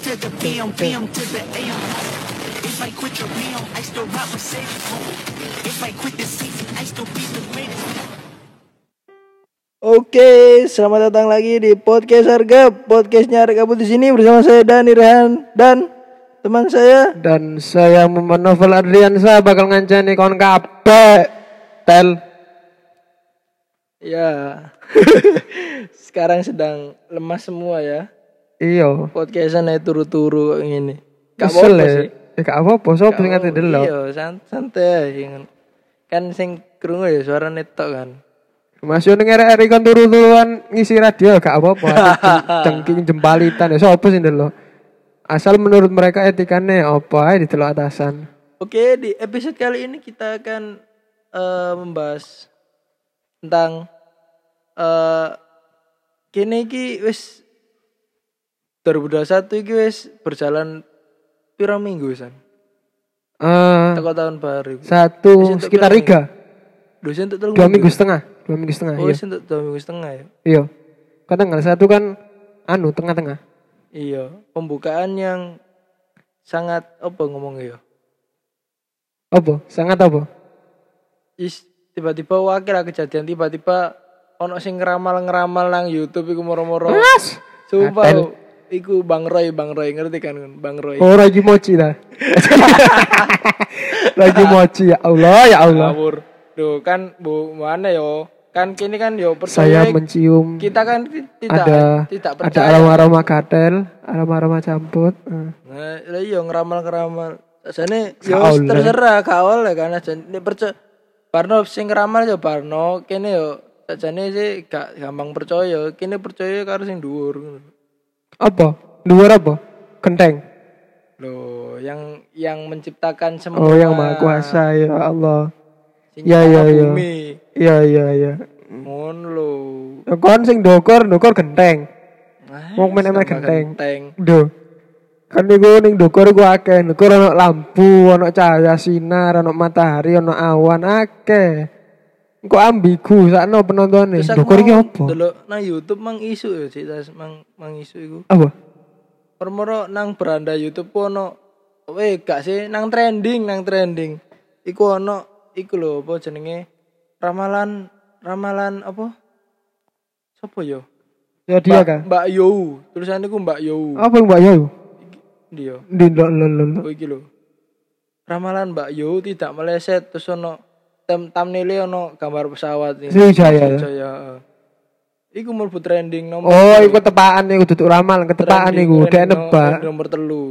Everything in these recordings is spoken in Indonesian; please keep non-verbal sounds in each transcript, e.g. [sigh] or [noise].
to the PM, PM to the AM. If I quit your PM, I still rock Mercedes. If I quit the season, I still be the greatest. Oke, selamat datang lagi di podcast Harga. Podcastnya Harga Putih sini bersama saya Dani Rehan dan teman saya. Dan saya Muhammad Novel Adriansa bakal ngancani kon kabeh. Tel. Ya, [laughs] sekarang sedang lemas semua ya. Iyo. Podcastan turu-turu kok ngene. Gak apa-apa ya. sih. Ya gak apa-apa, sapa sing ngate delok. Iya, san- santai. Kan sing krungu ya suara netok kan. Mas yo ning arek kon turu-turuan ngisi radio gak apa-apa. [laughs] Cengking jempalitan ya sapa sing delok. Asal menurut mereka etikane apa ae didelok atasan. Oke, di episode kali ini kita akan eh, membahas tentang eh kini iki wis 2021 iki wis berjalan pira minggu san? Eh Teko tahun baru. satu sekitar tiga, Dosen untuk dua minggu setengah, dua minggu setengah. Oh, Iya. wis untuk dua minggu setengah ya. Iya. Kan tanggal satu kan anu tengah-tengah. Iya, pembukaan yang sangat apa ngomongnya ya? Apa? Sangat apa? Is tiba-tiba wakil lah kejadian tiba-tiba ono sing ngeramal-ngeramal nang YouTube iku moro-moro. Mas. Sumpah. Iku Bang Roy, Bang Roy ngerti kan Bang Roy. Oh lagi mochi dah. [laughs] lagi mochi ya Allah ya Allah. Ngawur. Duh, kan bu mana yo? Kan kini kan yo Saya percaya mencium kita kan ti- tidak ada tidak ada percaya. aroma aroma katel, aroma aroma campur. Nah, lah iya ngeramal-ngeramal. Sajane Gak yo terserah gak oleh kan aja nek percaya Barno sing ngeramal yo Barno, kene yo sajane sih gak gampang percaya, kene percaya karo sing dhuwur. Apa? Dua apa? Kenteng. Loh, yang yang menciptakan semua. Oh yang maha kuasa ya Allah. Sing Ya, ya, ya. Iya iya iya. Ngono lho. Ya, Kon sing dokor dokor genteng. Ah, Mau main sama genteng. genteng. Duh. Kan niku ning dokor iku akeh. Dokor ono lampu, ono cahaya sinar, ono matahari, ono awan akeh. Kok ambigu sakno. Terus aku Dokor iki apa? delok nang YouTube mang isu ya sih tas mang mang isu iku. Apa? Permoro nang beranda YouTube ku ono weh gak sih nang trending nang trending. Iku ono iku lho apa jenenge ramalan ramalan apa? Sopo yo? Ya dia kan. Mbak You. Tulisannya ku Mbak You. Apa Mbak Yayu? Dia. Di lo lo lo. Oh iki lho. Ramalan Mbak Yu tidak meleset terus ono tem thumbnail ono gambar pesawat ini. Sriwijaya ya? Sriwijaya. Iku mlebu trending nomor Oh, iku ketepaan iku duduk ramalan ketepaan iku. Dek trending no- nebak. nomor telu.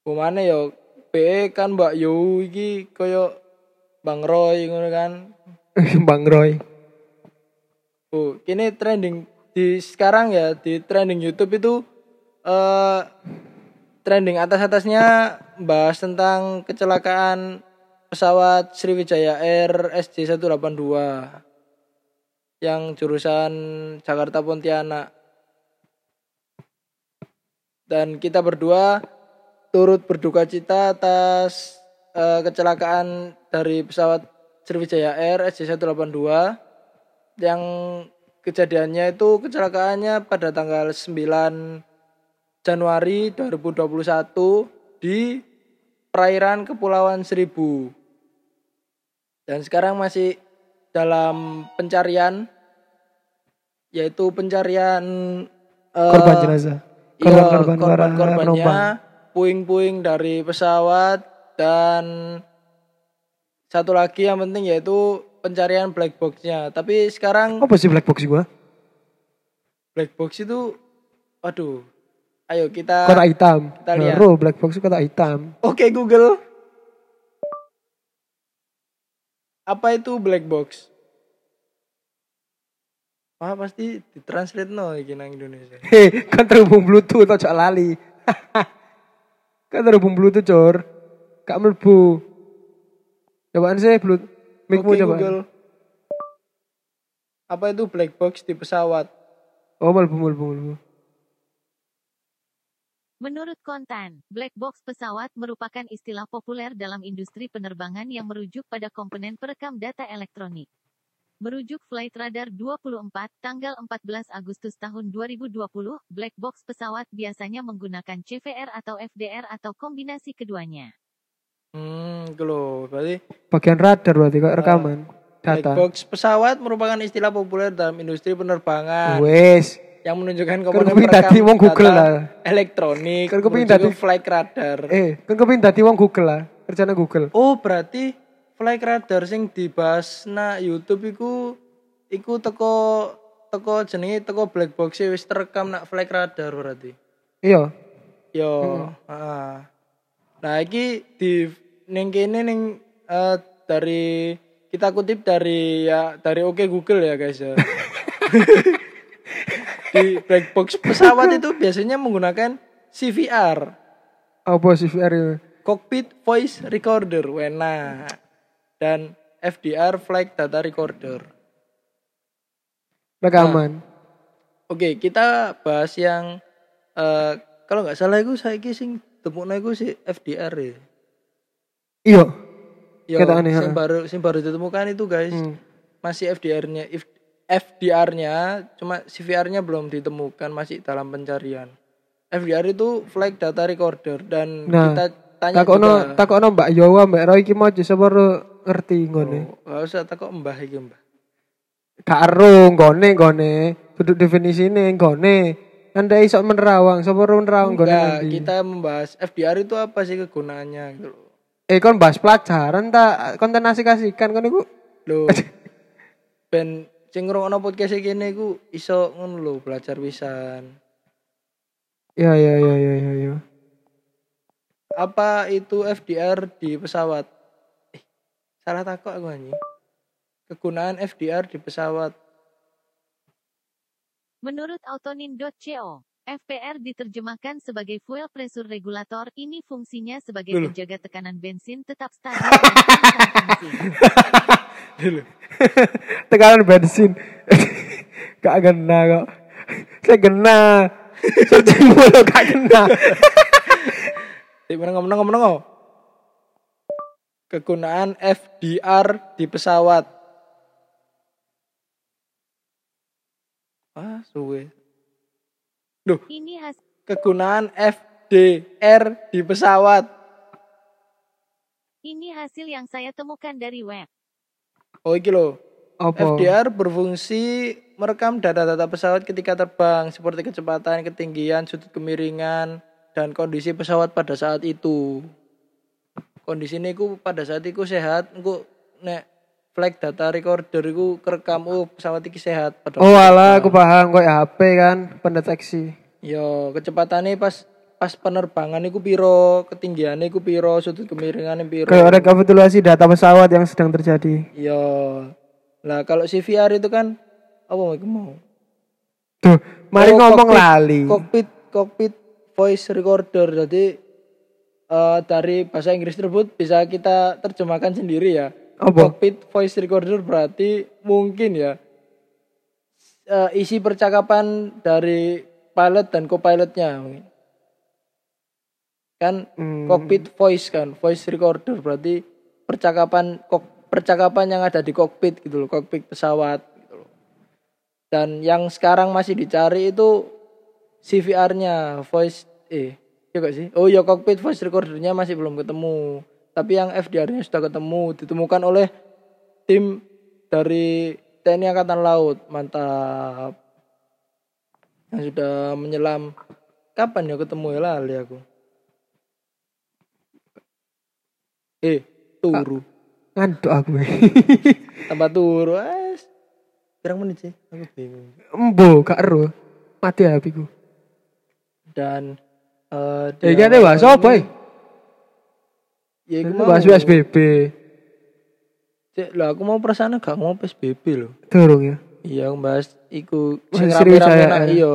Kumane yo PE kan Mbak Yu iki koyo Bang Roy ngono kan. [laughs] Bang Roy. Oh, kini trending di sekarang ya di trending YouTube itu eh trending atas-atasnya bahas tentang kecelakaan pesawat Sriwijaya Air SJ182 yang jurusan Jakarta Pontianak. Dan kita berdua turut berduka cita atas eh, kecelakaan dari pesawat Sriwijaya Air SJ182 yang kejadiannya itu kecelakaannya pada tanggal 9 Januari 2021 di perairan Kepulauan Seribu. Dan sekarang masih dalam pencarian yaitu pencarian eh, Korban jenazah. iya, Korban-korban para korban-korbannya, penumpang. puing-puing dari pesawat dan satu lagi yang penting yaitu pencarian black box-nya. Tapi sekarang Apa sih black box gua? black box itu aduh. Ayo kita Kotak hitam. kita lihat. Ro, black box itu kotak hitam. Oke Google. Apa itu black box? Wah pasti ditranslate no iki nang Indonesia. [laughs] Hei, kan terhubung bluetooth aja lali. [laughs] kan terhubung bluetooth, Cor. Gak mlebu. Cobaan sih bluetooth. Mic-mu Oke coba. Google. Apa itu black box di pesawat? Oh, mlebu mlebu mlebu. Menurut Kontan, black box pesawat merupakan istilah populer dalam industri penerbangan yang merujuk pada komponen perekam data elektronik. Merujuk Flight Radar 24, tanggal 14 Agustus tahun 2020, black box pesawat biasanya menggunakan CVR atau FDR atau kombinasi keduanya. Hmm, loh. Berarti Bagian radar berarti kok rekaman black data. box pesawat merupakan istilah populer dalam industri penerbangan Wes. Yang menunjukkan Kan komponen perekam dadi wong Google lah. [laughs] elektronik Kan ke dadi- flight radar. Eh, kan kepengin dadi wong Google lah. Kerjane Google. Oh, berarti flight radar sing dibahas na YouTube iku iku teko teko jenenge teko black box e wis terekam nak flight radar berarti. Iya. Yo, heeh. Nah, iki di ning kene ning eh, dari kita kutip dari ya dari Oke Google ya guys ya. [laughs] di black box pesawat itu biasanya menggunakan CVR, Apa CVR itu? cockpit voice recorder, wena, dan FDR flight data recorder. Rekaman. Oke, kita bahas yang eh kalau nggak salah itu saya sing temukna iku si FDR ya. Iya. Sing heeh. baru sing baru ditemukan itu guys. Hmm. Masih FDR-nya FDR-nya cuma CVR-nya belum ditemukan, masih dalam pencarian. FDR itu flight data recorder dan Nah, kita tanya Takono juga. takono Mbak Yowa Mbak Roy iki mau sapa ro ngerti ngene. Oh, usah takut mbah iki mbah. Karo nggone nggone duduk definisine nggone. Anda iso menerawang sapa ro nerawang nggone Enggak, nanti. kita membahas FDR itu apa sih kegunaannya gitu loh. Eh kon bahas pelajaran tak konten asik-asikan kon iku. Loh. [laughs] ben sing ngrungokno podcast iki kene iku iso ngono lho, belajar pisan. Ya ya ya ya ya ya. Apa itu FDR di pesawat? Eh, salah takut aku anjing. Kegunaan FDR di pesawat. Menurut autonin.co, FPR diterjemahkan sebagai fuel pressure regulator. Ini fungsinya sebagai Dulu. menjaga tekanan bensin tetap stabil. [laughs] [laughs] Tekanan bensin. [laughs] gak kena kok. Saya kena. Searching mulu gak kena. [laughs] Di mana ngomong ngomong ngomong. Kegunaan FDR di pesawat. Ah, suwe. Duh, Ini hasil kegunaan FDR di pesawat. Ini hasil yang saya temukan dari web. Oh, iki lho. Apa? FDR berfungsi merekam data-data pesawat ketika terbang seperti kecepatan, ketinggian, sudut kemiringan, dan kondisi pesawat pada saat itu. Kondisi ini ku pada saat itu sehat, engko nek flight data recorder iku kerekam oh pesawat iki sehat pada Oh alah aku paham kok HP kan pendeteksi. Yo, kecepatannya pas pas penerbangan iku piro, ketinggiannya iku piro, sudut kemiringannya piro. Kayak rekapitulasi data pesawat yang sedang terjadi. Yo. Lah kalau CVR itu kan apa mau mau? Tuh, mari Oh, ngomong cockpit- lali. Cockpit cockpit voice recorder. Jadi eh, dari bahasa Inggris tersebut bisa kita terjemahkan sendiri ya. Apa? Cockpit voice recorder berarti mungkin ya eh, isi percakapan dari pilot dan co-pilotnya mungkin. Kan Hmm. cockpit voice kan, voice recorder berarti percakapan kok percakapan yang ada di cockpit gitu loh, cockpit pesawat gitu loh. Dan yang sekarang masih dicari itu CVR-nya, voice eh ya gak sih? Oh ya cockpit voice recordernya masih belum ketemu. Tapi yang FDR-nya sudah ketemu, ditemukan oleh tim dari TNI Angkatan Laut. Mantap. Yang sudah menyelam kapan ya ketemu ya lali aku. Eh, turu. Ngantuk aku. [laughs] Tambah turu. Wes. Pirang menit sih? Aku bingung. Embo gak ero. Mati HP ku. Dan eh Ya iki ane awal bahas apa ini- ya? Ya iku mau. bahas PSBB. Cek, lah aku mau perasaan gak mau PSBB loh. Durung ya. Iya, bahas iku sing rame-rame ya. iya.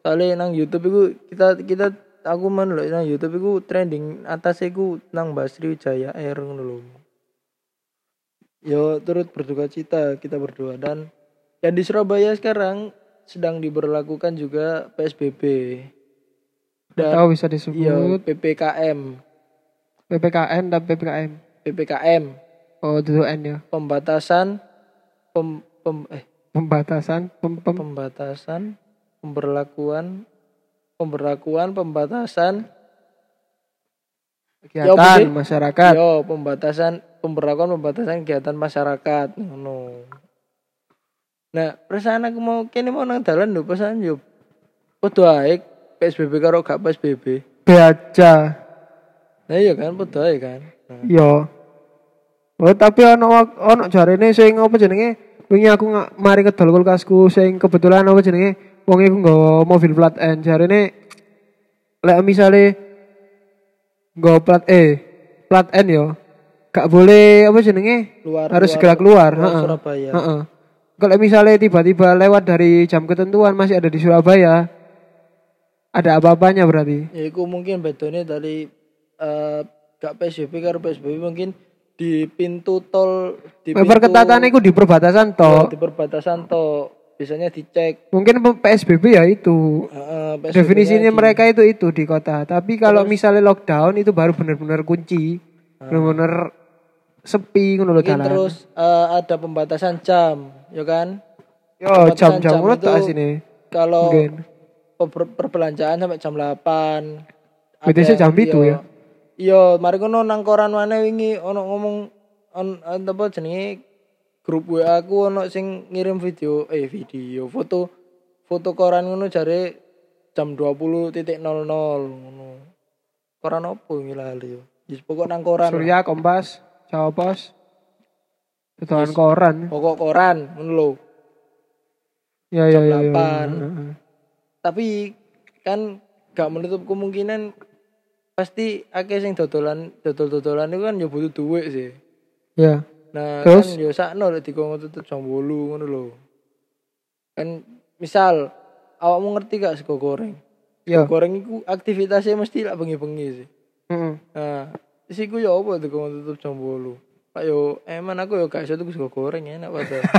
Soalnya nang YouTube iku kita kita aku lho nang YouTube iku trending atas iku nang bahas Sriwijaya Air ngono lho. Yo turut berduka cita kita berdua dan dan di Surabaya sekarang sedang diberlakukan juga PSBB. Dan Tahu bisa iya disebut PPKM, PPKN dan PPKM. PPKM Oh, itu N ya. pembatasan pem, pem- eh Pembatasan, pem, pem, pembatasan, pemberlakuan, pemberlakuan, pembatasan, Ya, kegiatan sih? masyarakat. yo pembatasan, pemberlakuan, pembatasan kegiatan masyarakat, ngono. Nah, perasaan aku mau kene mau nang dalan lho, perasaan yo padha ae PSBB karo gak PSBB. Beaja. Nah iya kan padha ae kan. Nah, Yo. Oh, tapi ono ono jarene sing apa jenenge? Wingi aku nggak mari kedol kulkasku sing kebetulan apa jenenge? Wong iku nggawa mobil plat N. Jarene lek misale nggawa plat E, plat N yo. Gak boleh apa jenenge? luar Harus luar- segera keluar, luar heeh. Surabaya. Heeh. Kalau misalnya tiba-tiba lewat dari jam ketentuan masih ada di Surabaya, ada apa-apanya berarti? Ya iku mungkin bedanya dari eh gak PSBB karo PSBB mungkin di pintu tol di pintu Perketatan itu di perbatasan ya, toh. di perbatasan toh biasanya dicek Mungkin PSBB ya itu. Heeh, PSBB Definisinya mereka itu itu di kota. Tapi kalau misalnya lockdown itu baru benar-benar kunci, benar-benar sepi ngono terus eh, ada pembatasan jam ya kan Yo pembatasan jam-jam jam ngono itu tak sini. kalau Mungkin. per- perbelanjaan sampai jam 8 BTS jam itu ya? iya mari kono nang koran mana wingi ono ngomong on, on apa jenenge grup WA aku ono sing ngirim video eh video foto foto koran ngono jare jam 20.00 ngono koran opo wingi lali yo Yes, pokok nang koran Surya, Kompas, Jawa Pos. Ketuaan koran. pokok koran ngono lho Ya ya ya. ya, 8. ya, ya. tapi kan gak menutup kemungkinan pasti akeh sing dodolan dodol-dodolan itu kan ya butuh duit sih Ya. Nah Terus? kan ya sakno lek dikon tutup jam 8 ngono lho kan misal awakmu ngerti gak sego goreng Ya. Sego goreng iku aktivitasnya mesti lak bengi-bengi sih Heeh. nah terus iku ya apa dikon tutup jam 8 Pak yo eman aku yo gak iso tuku sego goreng enak padahal [laughs]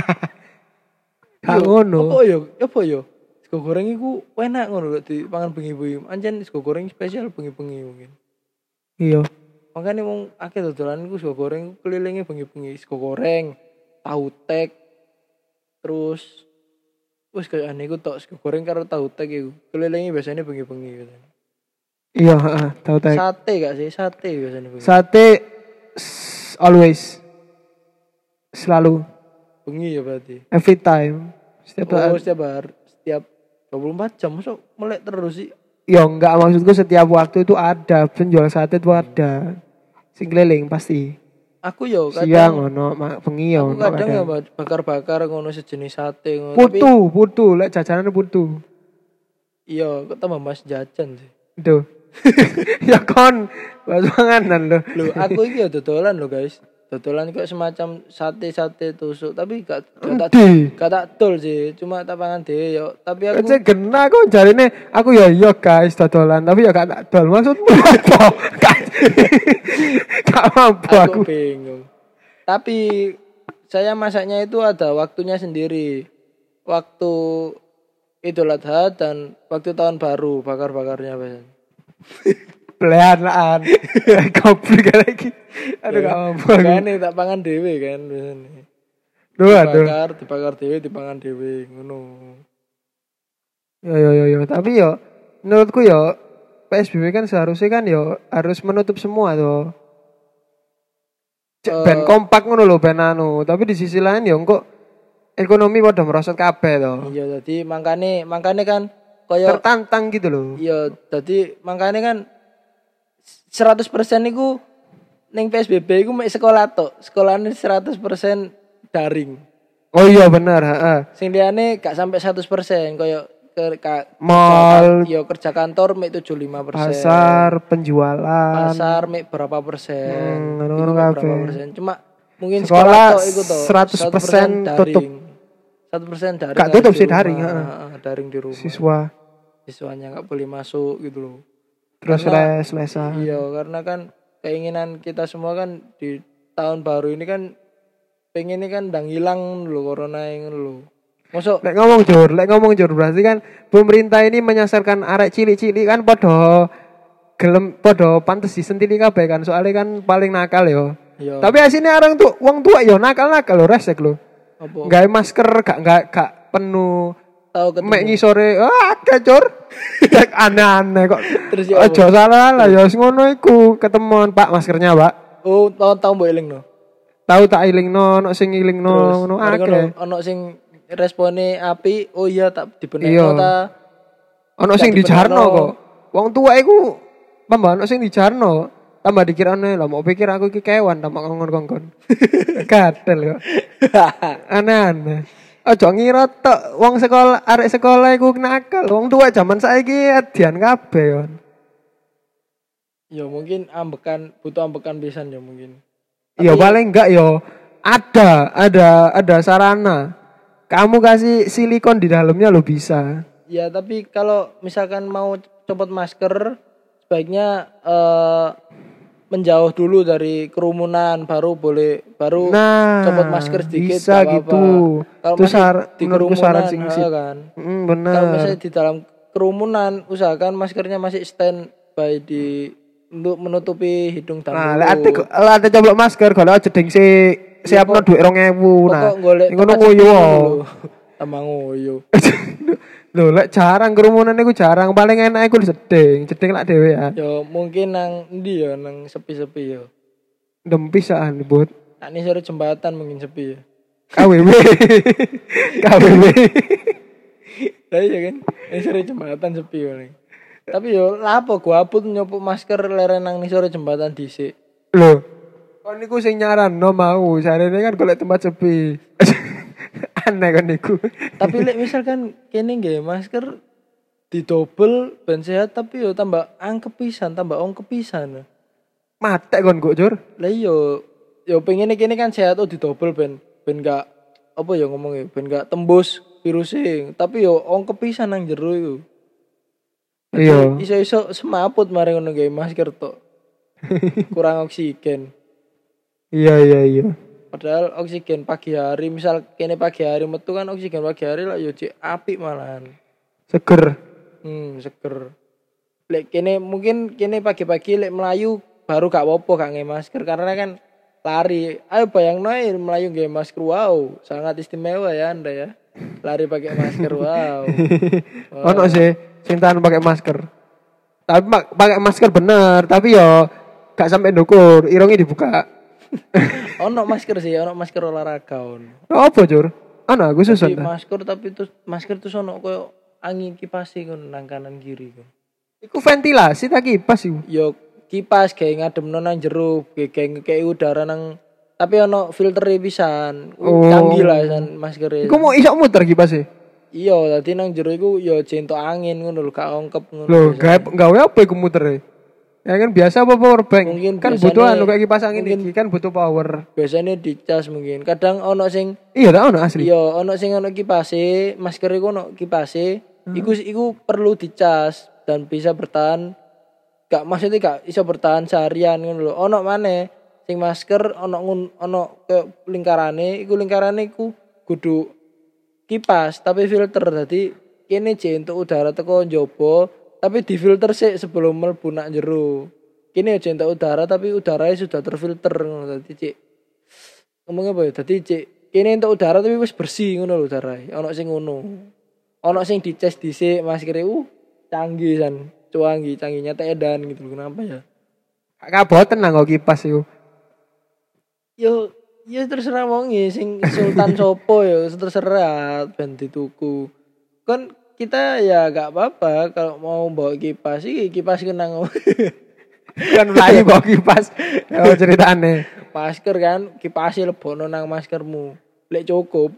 Gak Yo, ngono. Apa yo? Apa yo? Sego goreng iku enak ngono lho dipangan bengi-bengi. Anjen sego goreng spesial bengi-bengi mungkin. Iya. Makanya wong akeh dodolan iku sego goreng iku kelilinge bengi-bengi. Sego goreng, tahu tek, terus wis kayak aneh iku tok sego goreng karo tahu tek iku. Kelilinge biasanya bengi-bengi gitu. Iya, tahu tahu. Sate gak sih? Sate biasanya bengi. Sate always selalu bengi ya berarti. every time setiap Oh, setiap hari, setiap 24 jam masuk melek terus sih. Ya enggak maksudku setiap waktu itu ada penjual sate itu ada. Sing keliling pasti. Aku yo Siang kadang ono, mak bengi ya aku ono kadang ya bakar-bakar ngono sejenis sate ngono. Tapi Putu, putu, lek jajanan putu. iya, kok tambah mas jajan sih. Itu. [laughs] ya kon, bahas panganan loh. Lho, aku iki ya dodolan lho, guys. Dodolan kok semacam sate-sate tusuk, tapi gak gak gak tak dol sih, cuma tak pangan dhewe yo. Tapi aku Cek gena aku jarine aku ya iya guys dodolan tapi ya gak tak dol maksudmu apa? [laughs] Gak [laughs] gak mampu aku. aku bingung. Tapi saya masaknya itu ada waktunya sendiri. Waktu Idul Adha dan waktu tahun baru bakar-bakarnya biasanya. [laughs] Pelehanaan. [laughs] Goblok lagi. Aduh gak mampu. Kan tak pangan dhewe kan biasanya. Aduh. Dibakar, dibakar dhewe, dipangan dhewe ngono. Yo yo yo yo tapi yo menurutku yo PSBB kan seharusnya kan yo harus menutup semua tuh. Cek Eh. ben kompak ngono lho ben anu, tapi di sisi lain yo kok ekonomi pada merosot kabeh to. Iya, jadi makane makane kan koyo Tertantang gitu loh. iya, jadi makane kan 100% iku ning PSBB iku mek sekolah tok. Sekolahane 100% daring. Oh iya bener, heeh. Sing liyane gak sampai 100% koyo ke ka, Mall. kerja, yo kerja kantor mek 75%. Pasar, penjualan. pasar mek berapa persen? Hmm, kabeh. berapa persen? Cuma mungkin Sekolah sekolah, tok iku tok 100% tutup. 100% daring. Gak tutup sih, daring, heeh. Daring di rumah. Siswa. Siswanya nggak boleh masuk gitu loh. Terus les, lesan. Iya, karena kan keinginan kita semua kan di tahun baru ini kan pengen ini kan ndang hilang lho corona ini lho. Masuk Lek ngomong jur, lek ngomong jur berarti kan pemerintah ini menyasarkan arek cilik-cilik kan podo gelem podo pantes disentili kabeh kan soalnya kan paling nakal yo. Iya. Tapi aslinya orang tuh uang tua yo nakal-nakal lo resek lo. Gawe masker gak gak gak penuh. Tahu ketemu. Mek ngisore, ah akeh cur. [laughs] Kayak aneh-aneh kok. Terus ya? Ojo salah lah ya wis ngono iku ketemuan Pak maskernya, Pak. Oh, tahu tahu mbok elingno. Tahu tak ilingno, ono sing ilingno Terus ngono akeh. ono sing respone api, oh iya tak Iya. dibenekno ta. Ono sing dijarno kok. Wong tua iku tambah ono sing dijarno. Tambah dikirane lah mau pikir aku iki kewan tambah kongkon-kongkon. [laughs] Gatel kok. [laughs] Aneh-aneh. Ojo ngira tok wong sekolah arek sekolah iku nakal. Wong tua zaman saiki adian kabeh yon. Ya mungkin ambekan butuh ambekan pisan ya mungkin. Ya Tapi- paling enggak yo ada ada ada sarana. Kamu kasih silikon di dalamnya lo bisa. Ya tapi kalau misalkan mau copot masker sebaiknya eh, menjauh dulu dari kerumunan baru boleh baru Nah, copot masker sedikit bisa gak apa-apa. gitu. Kalau Itu masih sar- di kerumunan saran sing sip. kan. Hmm, Kalau bener. misalnya di dalam kerumunan usahakan maskernya masih standby di untuk menutupi hidung dan Nah, lek ate coblok masker kalau jeding si siapno dhuwit 2000. Nah, ngono tempat nguyu. sepi [laughs] Lho, lek jarang kerumunan iku jarang, paling enak iku jeding, jeding lak ya. Yo mungkin nang ndi ya nang sepi-sepi yo. Dem pisan, Bud. Nah, ini sore jembatan mungkin sepi ya. KWW. KWW. Lah iya kan, ini sore jembatan sepi ya. nih. Tapi yo lapo gua aput nyopuk masker leren nang sore jembatan dhisik. Lho. Kon niku sing nyaranno mau, jarene kan golek tempat sepi. [laughs] Aneh kan niku. Tapi lek misalkan kene nggih masker didobel ben sehat tapi yo tambah angkep pisan, tambah ongkep pisan. Matek kon kok, Jur. Lah iya, yo pengen kene kan sehat oh didobel ben ben gak apa ya ngomongnya ben gak tembus virusnya tapi yo ongkep pisan nang jero iku. Iya. Iso-iso semaput mari ngono gawe masker tok. [laughs] Kurang oksigen. Iya, iya, iya. Padahal oksigen pagi hari, misal kene pagi hari metu kan oksigen pagi hari lah yo cek apik malahan. Seger. Hmm, seger. Lek kene mungkin kene pagi-pagi lek melayu baru gak apa-apa gak nge masker karena kan lari. Ayo bayang ae melayu nge masker. Wow, sangat istimewa ya Anda ya. Lari pakai masker. Wow. [laughs] Ono sih sing tahan pakai masker. Tapi mak- pakai masker bener, tapi yo gak sampai ndukur, irungnya dibuka. [laughs] ono masker sih, ono masker olahraga ono. Apa, Jur? Ono aku ta. masker tapi tuh masker tuh ono koyo angin kipas sih ngono nang kanan kiri kan. Iku ventilasi tak kipas iku. Yo kipas kayak ngademno nang jero, kayak kayak udara nang tapi ono filter pisan. Oh. Canggih lah san masker Iku mau iso muter kipas e. Iya, dadi nang jero iku yo jentok angin ngono lho, gak ongkep ngono. Lho, biasanya. gawe gawe apa iku muter e? Ya kan biasa apa power bank? Mungkin kan biasanya- butuh anu kayak kipas angin mungkin- iki kan butuh power. Biasanya dicas mungkin. Kadang ono sing Iya tak ono asli. iya ono sing ono kipase, masker iku ono kipase, iku iku perlu dicas dan bisa bertahan gak maksudnya gak iso bertahan seharian ngono lho. Ono maneh sing masker ono ngun- ono ke lingkarane, iku lingkarane iku kudu kipas tapi filter dadi kene jek entuk udara teko njaba tapi difilter sih sebelum mlebu nak jero. Kene aja entuk udara tapi udaranya sudah terfilter ngono dadi cek ngomongnya apa ya dadi cek kene entuk udara tapi wis bersih ngono lho udarae. Ono sing ngono. Ono sing dicas dhisik maskere uh canggih san. Cuangi, canggih nyata edan gitu. Kenapa ya? Kaboten nang nggo kipas iku. Yo ya terserah wong e, sing sultan sopo ya terserah ben dituku. Kan kita ya gak apa-apa kalau mau bawa kipas iki kipas kenang kan mlayu bawa kipas. Oh [laughs] ceritane. masker kan kipasnya lebono nang maskermu. Lek cukup.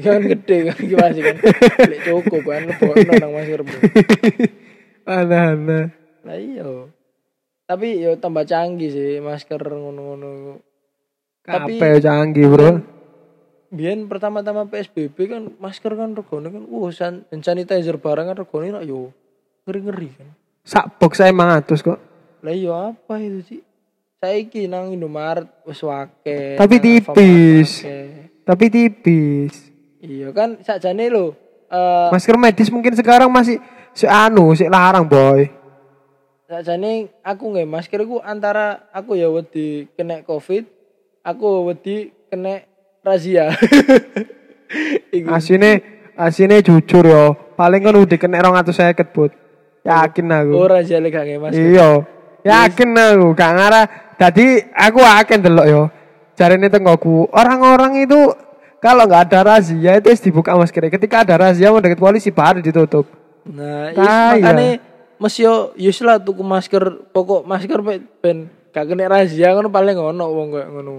Kan gede kan kipasnya kan. Lek cukup kan lebono nang maskermu. Ana-ana. Lah iya. Tapi yo tambah canggih sih masker ngono-ngono. Tapi- Kabeh canggih, Bro. Biyen pertama-tama PSBB kan masker kan regane kan uh san sanitizer barang kan regane lah yo ngeri-ngeri kan. Sak box saya 500 kok. Lah iya apa itu sih? Saiki nang Indomaret wis wake. Tapi tipis. Tapi tipis. Iya kan sakjane lho eh Masker medis mungkin sekarang masih si anu, si larang, boy. sakjane aku nggak masker ku antara aku ya wedi kena Covid, aku wedi kena razia. [laughs] Asine asine jujur yo. Paling kan udah kena 250 bud. Yakin aku. Oh razia lek gak masker. Iya. Yakin aku gak ngarah. Dadi aku yakin delok yo. Jarine tenggoku, orang-orang itu kalau nggak ada razia itu wis dibuka masker. Ketika ada razia mau deket polisi baru ditutup. Nah, Ah, is, iya. makane mesti yo yus lah tuku masker pokok masker pe- ben gak kena razia ngono paling ono wong koyo ngono.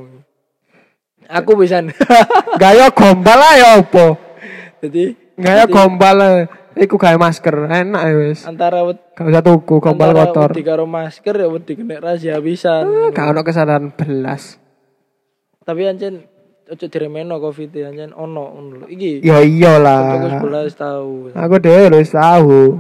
Aku bisa. [laughs] Gaya gombal lah ya opo. Jadi Gaya gombal. Iku gawe masker, enak ya wis. antara Gak usah tuku gombal antara kotor. wedi karo masker ya wedi kena razia bisa. Gak ono kesadaran belas. Tapi ancen ojo diremeno covid ya ancen ono ngono. Iki Ya iyalah. Aku 11 tahun. Aku dhewe wis tahu.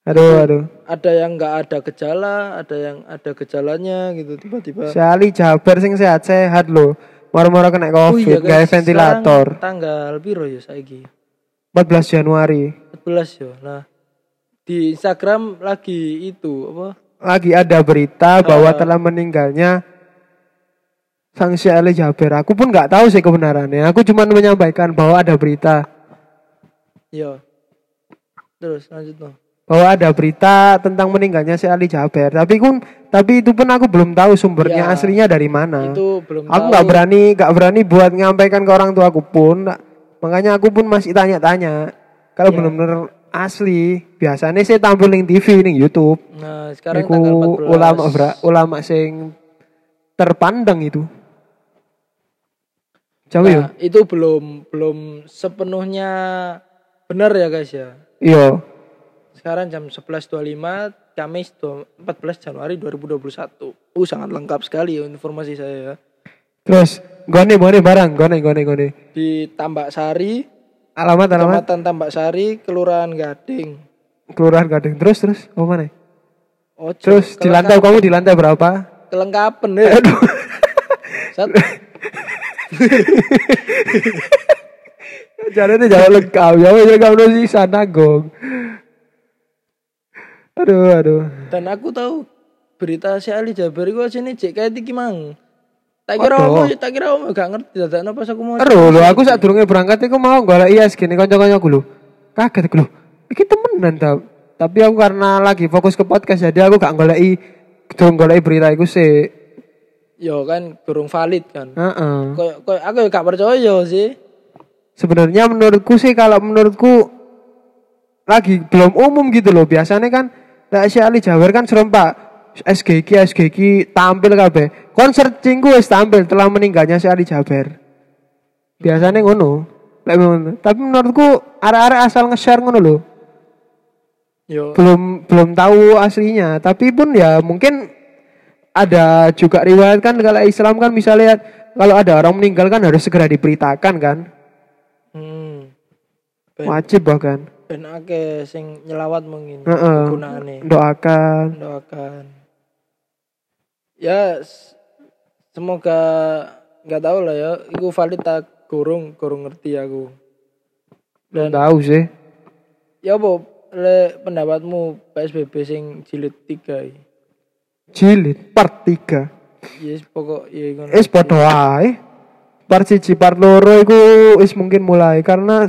Aduh, aduh. Ada yang nggak ada gejala, ada yang ada gejalanya gitu tiba-tiba. Sali Jabar sing sehat-sehat lho. Moro-moro kena Oh Covid, iya, gawe guys, ventilator. Tanggal piro ya saiki? 14 Januari. 14 ya. Nah, di Instagram lagi itu apa? Lagi ada berita bahwa Ah. telah meninggalnya Sang Syekh Jaber. Aku pun nggak tahu sih kebenarannya. Aku cuma menyampaikan bahwa ada berita. Ya. Terus lanjut no. Bahwa ada berita tentang meninggalnya Syekh Ali Jaber. Tapi pun tapi itu pun aku belum tahu sumbernya Ya, aslinya dari mana. Itu belum aku nggak berani nggak berani buat nyampaikan ke orang tua aku pun. Makanya aku pun masih tanya-tanya. Kalau Ya. benar-benar asli, biasanya saya tampil di TV nih YouTube. Nah, sekarang tanggal 14. ulama bra- ulama sing terpandang itu. Jauh ya? Nah, itu belum belum sepenuhnya benar ya guys ya. Iya. Sekarang jam 11.25 Kamis 2 14 Januari 2021. Uh sangat lengkap sekali ya informasi saya ya. Terus gone gone barang, gone gone gone. Di Tambak Sari, Alamat alamat Kecamatan Tambak Sari, Kelurahan Gading. kelurahan Gading. Terus terus oh mana? Oh, Terus di lantai kamu di lantai berapa? kelengkapan ya. Sat, Jalannya jangan lengkap ya, ya kamu sih sana gong. Aduh aduh. dan aku tahu berita si Ali Jaber itu aja nih cek kayak iki mang. Tak kira Waduh. aku, tak kira aku gak ngerti dadakno pas aku mau. Aduh lo aku saat durungnya berangkat iku mau golek IS gini kanca-kanca aku lho. Kaget aku lho. Iki temenan ta. Tapi aku karena lagi fokus ke podcast jadi aku gak goleki durung goleki berita iku sih. Yo kan kurang valid kan. Heeh. Kayak kayak aku ya gak percaya sih. Sebenarnya menurutku sih kalau menurutku lagi belum umum gitu loh. Biasanya kan Lah si Ali Jawer kan serempak SGK SGK tampil kabeh. Kon searching ku wis tampil telah meninggalnya si Ali Jaber. Biasanya ngono. Tapi menurutku arek-arek asal nge-share ngono loh. Yo Belum belum tahu aslinya, tapi pun ya mungkin ada juga riwayat kan kalau Islam kan bisa lihat kalau ada orang meninggal kan harus segera diberitakan kan. hmm. Wajib bahkan. Ben akeh sing nyelawat mungkin Heeh. gunane. Doakan. Doakan. Ya semoga nggak tahu lah ya, iku valid tak kurung kurung ngerti aku. Belum tahu sih. Ya apa le pendapatmu PSBB sing jilid 3 iki? Jilid part 3. Yes, pokok ya ngono. Wis padha wae. Part siji part loro iku wis mungkin mulai karena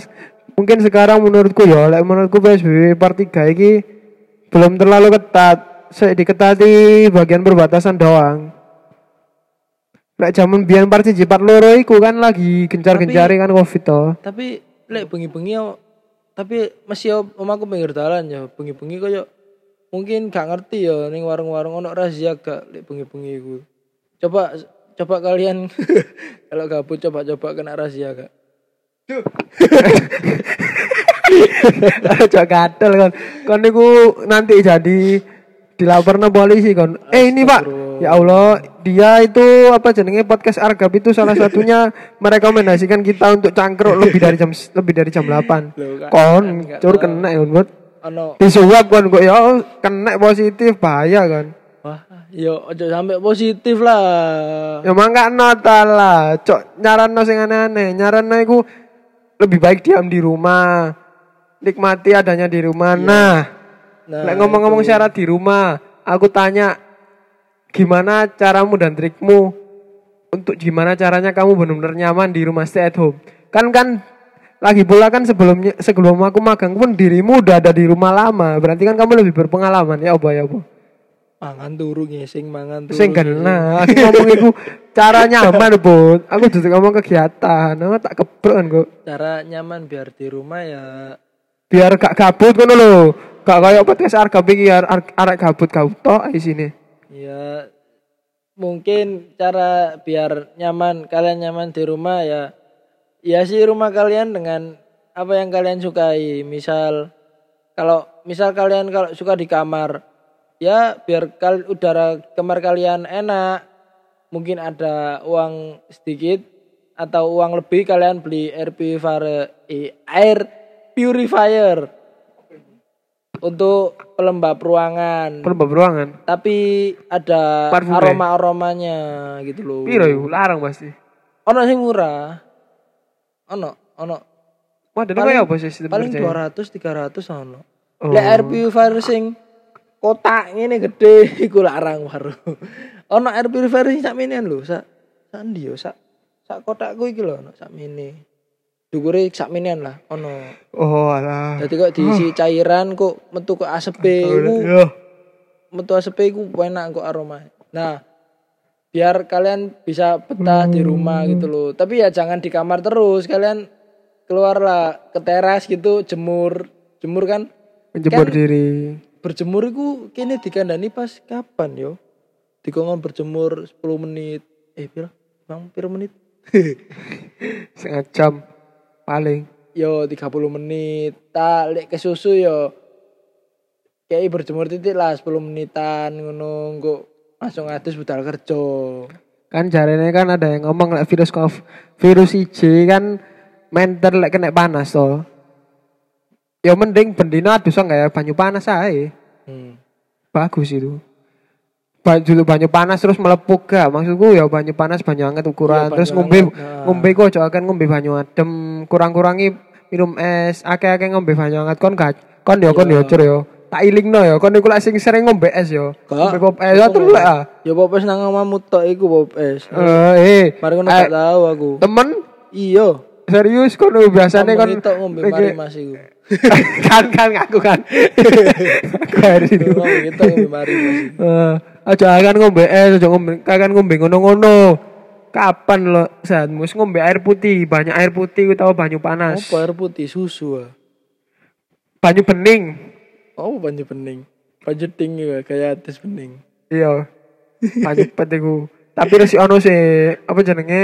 mungkin sekarang menurutku ya lek menurutku PSBB part 3 iki belum terlalu ketat. Saya diketati bagian perbatasan doang. Lek zaman biyen part siji part loro iku kan lagi gencar-gencare kan Covid to. Tapi lek bengi-bengi tapi masih yo omaku pinggir dalan ya, bengi-bengi koyo mungkin gak ngerti ya ning warung-warung ono razia gak lek bengi-bengi iku. Coba coba kalian [laughs] kalau gabut coba-coba kena razia gak? Cok [laughs] gatel kon. Kon niku nanti jadi dilaporno polisi kon. Eh ini Pak. Ya Allah, dia itu apa jenenge podcast Argap itu salah satunya merekomendasikan kita untuk cangkruk lebih dari jam lebih dari jam 8. Loh, kan- Kon, kan cur kena ya buat Ono disuap kon kok ya kena positif bahaya kan. wah, yo ojo sampai positif lah. Ya mangga nota lah. Cok nyaranno sing aneh-aneh. Nyaranno iku lebih baik diam di rumah. Nikmati adanya di rumah. Nah, Nah, Lek ngomong-ngomong syarat di rumah, aku tanya gimana caramu dan trikmu untuk gimana caranya kamu benar-benar nyaman di rumah stay at home. Kan kan lagi pula kan sebelumnya sebelum aku magang pun dirimu udah ada di rumah lama. Berarti kan kamu lebih berpengalaman ya apa ya apa. Mangan turu ngising mangan turu. Sing kena, aku [laughs] ngomong iku cara nyaman, Bud. Aku justru ngomong kegiatan, aku tak kebrok kan kok. Cara nyaman biar di rumah ya Biar gak gabut ngono lho. Gak kayak podcast arek pikir arek gabut gabut tok di sini. ya mungkin cara biar nyaman kalian nyaman di rumah ya ya sih rumah kalian dengan apa yang kalian sukai misal kalau misal kalian kalau suka di kamar ya biar kal udara kamar kalian enak mungkin ada uang sedikit atau uang lebih kalian beli air purifier eh, air purifier untuk pelembab ruangan Pelembab ruangan. tapi ada Parfum aroma aromanya gitu loh Piro iku? Larang pasti. ono sing murah ono ono Wah, dene kaya apa sih paling kerjanya? 200 300 ono Oh. lek air purifier sing kotak ngene gede [laughs] iku larang baru ono air purifier sing sak minian lho sak sak ndi yo sak sak kotakku iki lho sak mini dukure sak minian lah ono Oh, alah. jadi kok diisi cairan kok metu ke asepe iku metu asepe iku enak kok aroma. Nah, biar kalian bisa betah di rumah gitu loh. Tapi ya jangan di kamar terus. Kalian keluarlah ke teras gitu jemur. Jemur kan Menjemur Kan- diri. Berjemur iku kini dikandani pas kapan yo? Dikongkon berjemur 10 menit. Eh, piro? Bang, piro menit? [laughs] Setengah jam paling. yo 30 menit. Tak lek ke susu yo kayak berjemur titik lah 10 menitan ngono kok langsung adus budal kerja. Kan jarene kan ada yang ngomong lek virus COVID, virus IJ kan menter lek kena panas toh. Ya mending bendina adus enggak ya banyu panas ae. Hmm. Bagus itu. Banyu banyu panas terus melepuk gak maksudku ya banyu panas banyu hangat ukuran Iya, banyu terus ngombe nah. ngombe kok aja akan ngombe banyu adem kurang-kurangi minum es akeh-akeh ngombe banyu hangat kon gak kon yo kon yo cur yo tak ilingno yo kon iku sing sering ngombe es yo Gak. ngombe pop es Aku terus ngomong. lek ah Ya popes nang omamu tok iku popes. Eh, eh, Mari ngono eh, gak tahu aku. temen Iya. serius kon biasane kon ngombe mari Mas iku. [laughs] kan kan aku kan. Aku harus itu Ngomong tok ngombe mari. Eh, aja akan ngombe es aja ngombe kan ngombe ngono-ngono. Kapan lo saat mus ngombe air putih banyak air putih utawa banyu panas. Apa air putih? Susu ah. banyu bening. Oh banyu bening. Banyu ding ya kayak atis bening. iya. Banyu petiku tapi resi ono sih apa jenenge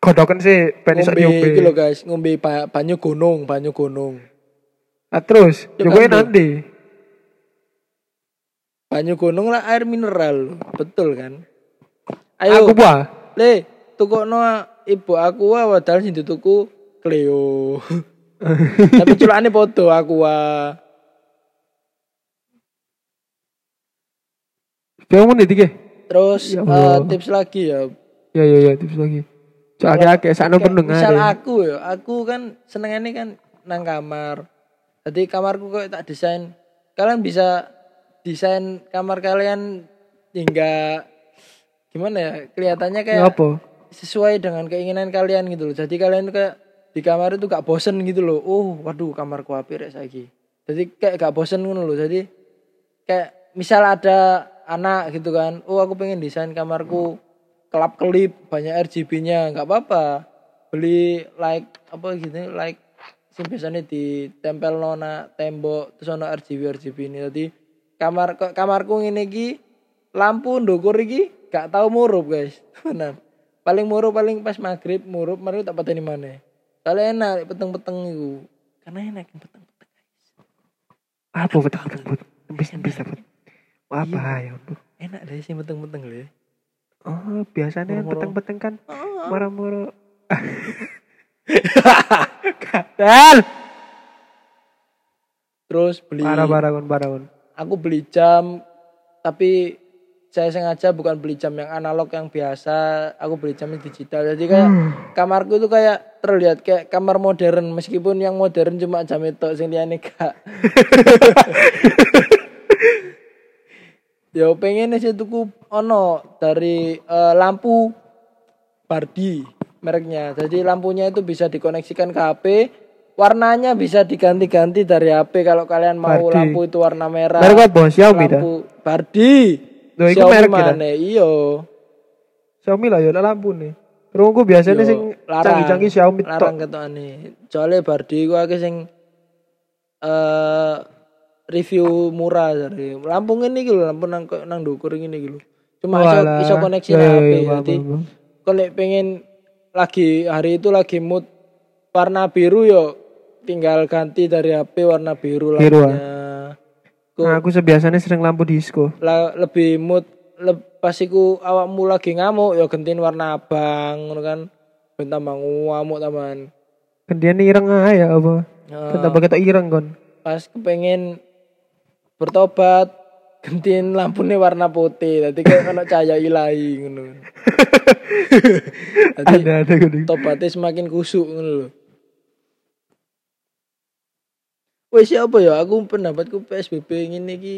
godoken sih ben iso Ngombe iki lho diombe guys, ngombe ba- banyu gunung, banyu gunung. nah, terus Ya yo kowe kan, Bu. nanti Banyu gunung lah air mineral. Betul kan? aku Ayo, buah Le, tukokno ibu aku ah padahal sing dituku Cleo. [laughs] Tapi culane podo aku menit iki. Terus Ya Allah. tips lagi ya. Ya ya ya tips lagi. Cok akeh-akeh sakno Kayak pendengar. Misal ya. aku ya, aku kan senengane kan nang kamar. Jadi kamarku kok tak desain. Kalian bisa desain kamar kalian hingga gimana ya? Kelihatannya Ya kayak apa? sesuai dengan keinginan kalian gitu loh. Jadi kalian kayak di kamar itu gak bosen gitu loh. Oh, waduh kamarku api rek saiki. Jadi kayak gak bosen gitu loh. Jadi kayak misal ada anak gitu kan. Oh, aku pengen desain kamarku kelap kelip banyak RGB-nya nggak apa-apa. Beli like apa gitu like sing biasanya ditempel nona tembok terus ono RGB RGB ini. Jadi kamar kamarku ngene iki lampu ndukur iki gak tahu murup guys. [laughs] Tenan paling murup paling pas maghrib murup mari tak pateni mana kalian enak peteng-peteng itu karena enak yang peteng-peteng Apa betul betul betul. Bisa bisa. Apa ya enak deh sih peteng-peteng lho Oh, biasanya Moro-moro. peteng-peteng kan moro-moro. [laughs] Kadal. terus beli Parah parah kon parah kon. aku beli jam tapi saya sengaja bukan beli jam yang analog yang biasa aku beli jam yang digital jadi kayak kamarku itu kayak terlihat kayak kamar modern meskipun yang modern cuma jam itu sing liyane gak [laughs] Yo pengen sih tuku ono dari eh, lampu Bardi mereknya. Jadi lampunya itu bisa dikoneksikan ke HP, warnanya bisa diganti-ganti dari HP kalau kalian mau Bardi. lampu itu warna merah. Merek apa? Xiaomi dah. lampu Bardi. Loh, iku Xiaomi merek kita. mana? Iya. Xiaomi lah ya lampu nih. Rungku biasanya Yo, sing canggih-canggih Xiaomi larang ketokane. Soalnya Bardi ku akeh sing eh review murah dari lampu ini gitu lampu nang nang dukur ini gitu cuma iso, iso koneksi Ya, ya, HP ya, paham, jadi kalau pengen lagi hari itu lagi mood warna biru yo tinggal ganti dari HP warna biru Biru, ah. lampunya Ku- Nah, aku sebiasanya sering lampu disco. la- lebih mood le, pas iku awakmu lagi ngamuk ya gentin warna abang ngono kan ben tambah ngamuk tambahan Kendian ireng aja ya apa? Nah, Tetap ketok ireng kon. pas kepengen bertobat gentin lampunya warna putih tadi kayak ono cahaya ilahi ngono [laughs] Dadi Ada ada gini. tobatnya semakin kusuk ngono lho Wes siapa ya aku pendapatku PSBB ini ki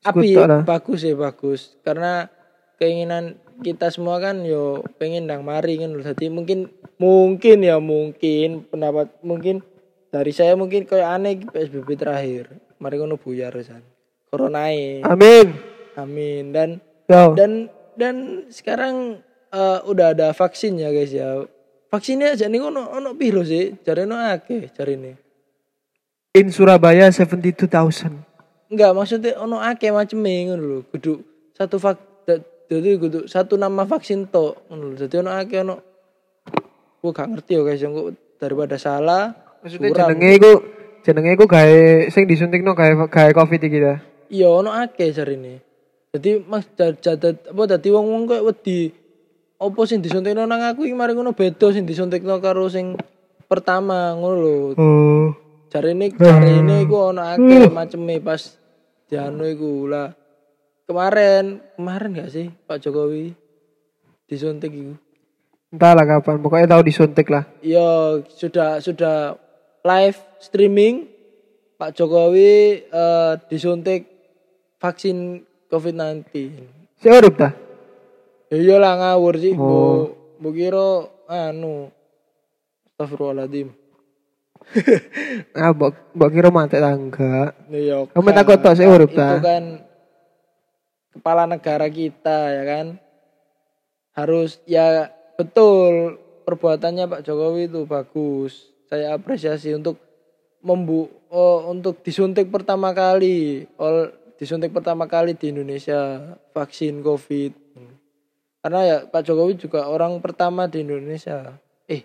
api lah. bagus ya bagus karena keinginan kita semua kan yo pengen nang mari kan lho. Jadi mungkin mungkin ya mungkin pendapat mungkin dari saya mungkin kayak aneh PSBB terakhir. Mari ngono buyar san. Coronae. Amin. Amin dan Yo. dan dan sekarang eh, udah ada vaksin ya guys ya. Vaksinnya aja nih ono ono piro sih? Cari no akeh cari nih. In Surabaya 72.000. Enggak maksudnya ono akeh macam ngono lho. Kudu satu vak jadi kudu satu nama vaksin to ngono lho. Jadi ono akeh ono gua gak ngerti ya guys kok daripada salah Maksudnya jenenge iku jenenge iku gawe sing disuntikno gawe gawe Covid iki ta. Iya ono akeh cari nih. Jadi mas jadat apa dadi wong-wong koyo wedi opo sing disuntikno nang aku iki mari ngono beda sing disuntikno karo sing pertama ngono lho. Oh. Ini cari ini iku ono akeh maceme pas dianu iku lah. Kemarin kemarin gak sih Pak Jokowi disuntik iku? Entahlah kapan, pokoknya tahu disuntik lah. Iya sudah sudah live streaming Pak Jokowi eh, disuntik vaksin COVID-19. Si urip ta? Ya iyalah ngawur sih, Oh. Bu. Bu kira anu. Astagfirullahaladzim. [laughs] Ah, mbok mbok kira mati tangga. Iya. Kamu takut tok, saya urip, Itu kan kepala negara kita ya kan. Harus ya betul perbuatannya Pak Jokowi itu bagus. Saya apresiasi untuk membu oh, untuk disuntik pertama kali, ol, disuntik pertama kali di Indonesia vaksin COVID. Karena ya Pak Jokowi juga orang pertama di Indonesia. Eh,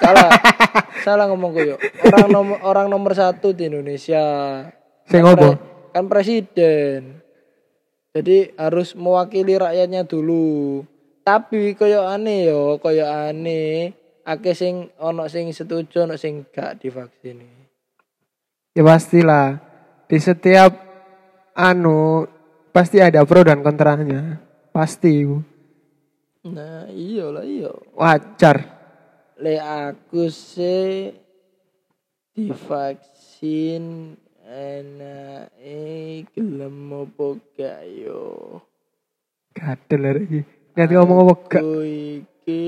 salah. [laughs] salah ngomong yo. Orang nomor orang nomor satu di Indonesia. Sing Kan pre- Kan presiden. Jadi harus mewakili rakyatnya dulu. Tapi koyo aneh yo, koyo aneh. Akeh sing ono sing setuju, ono sing gak divaksin. Ya pastilah. Di setiap anu pasti ada pro dan kontranya. Pasti. Nah, iya lah iya. Wajar. Le aku sih divaksin enak eh gelem apa gak yo. Iki. Ngerti ngomong apa gak? Aku iki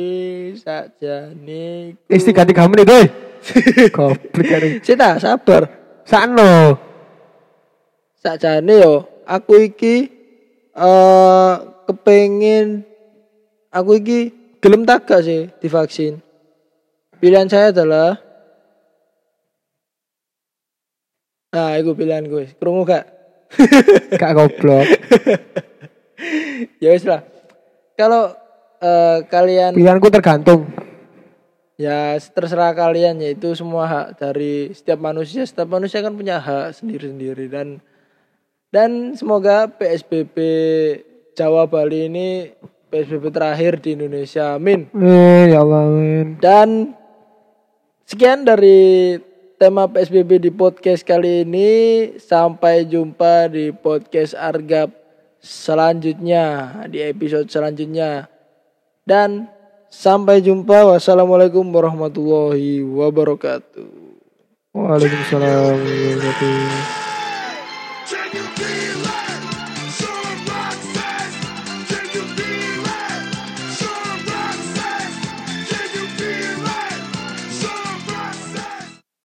sakjane Isti ganti gamen itu. eh. [laughs] Goblok hari. Sita sabar. Sakno. Sakjane yo aku iki eh kepengin aku iki gelem tak gak sih divaksin. Pilihan saya adalah Nah, itu pilihan gue. Krungu gak? Gak goblok. [laughs] ya wis lah. Kalau eh, kalian Pilihanku tergantung. ya terserah kalian ya itu semua hak dari setiap manusia. Setiap manusia kan punya hak sendiri-sendiri dan dan semoga PSBB Jawa Bali ini PSBB terakhir di Indonesia. Amin. Eh, ya Allah, amin. Dan sekian dari tema PSBB di podcast kali ini. Sampai jumpa di podcast Argap selanjutnya, di episode selanjutnya. Dan sampai jumpa. Wassalamualaikum warahmatullahi wabarakatuh. Waalaikumsalam warahmatullahi wabarakatuh.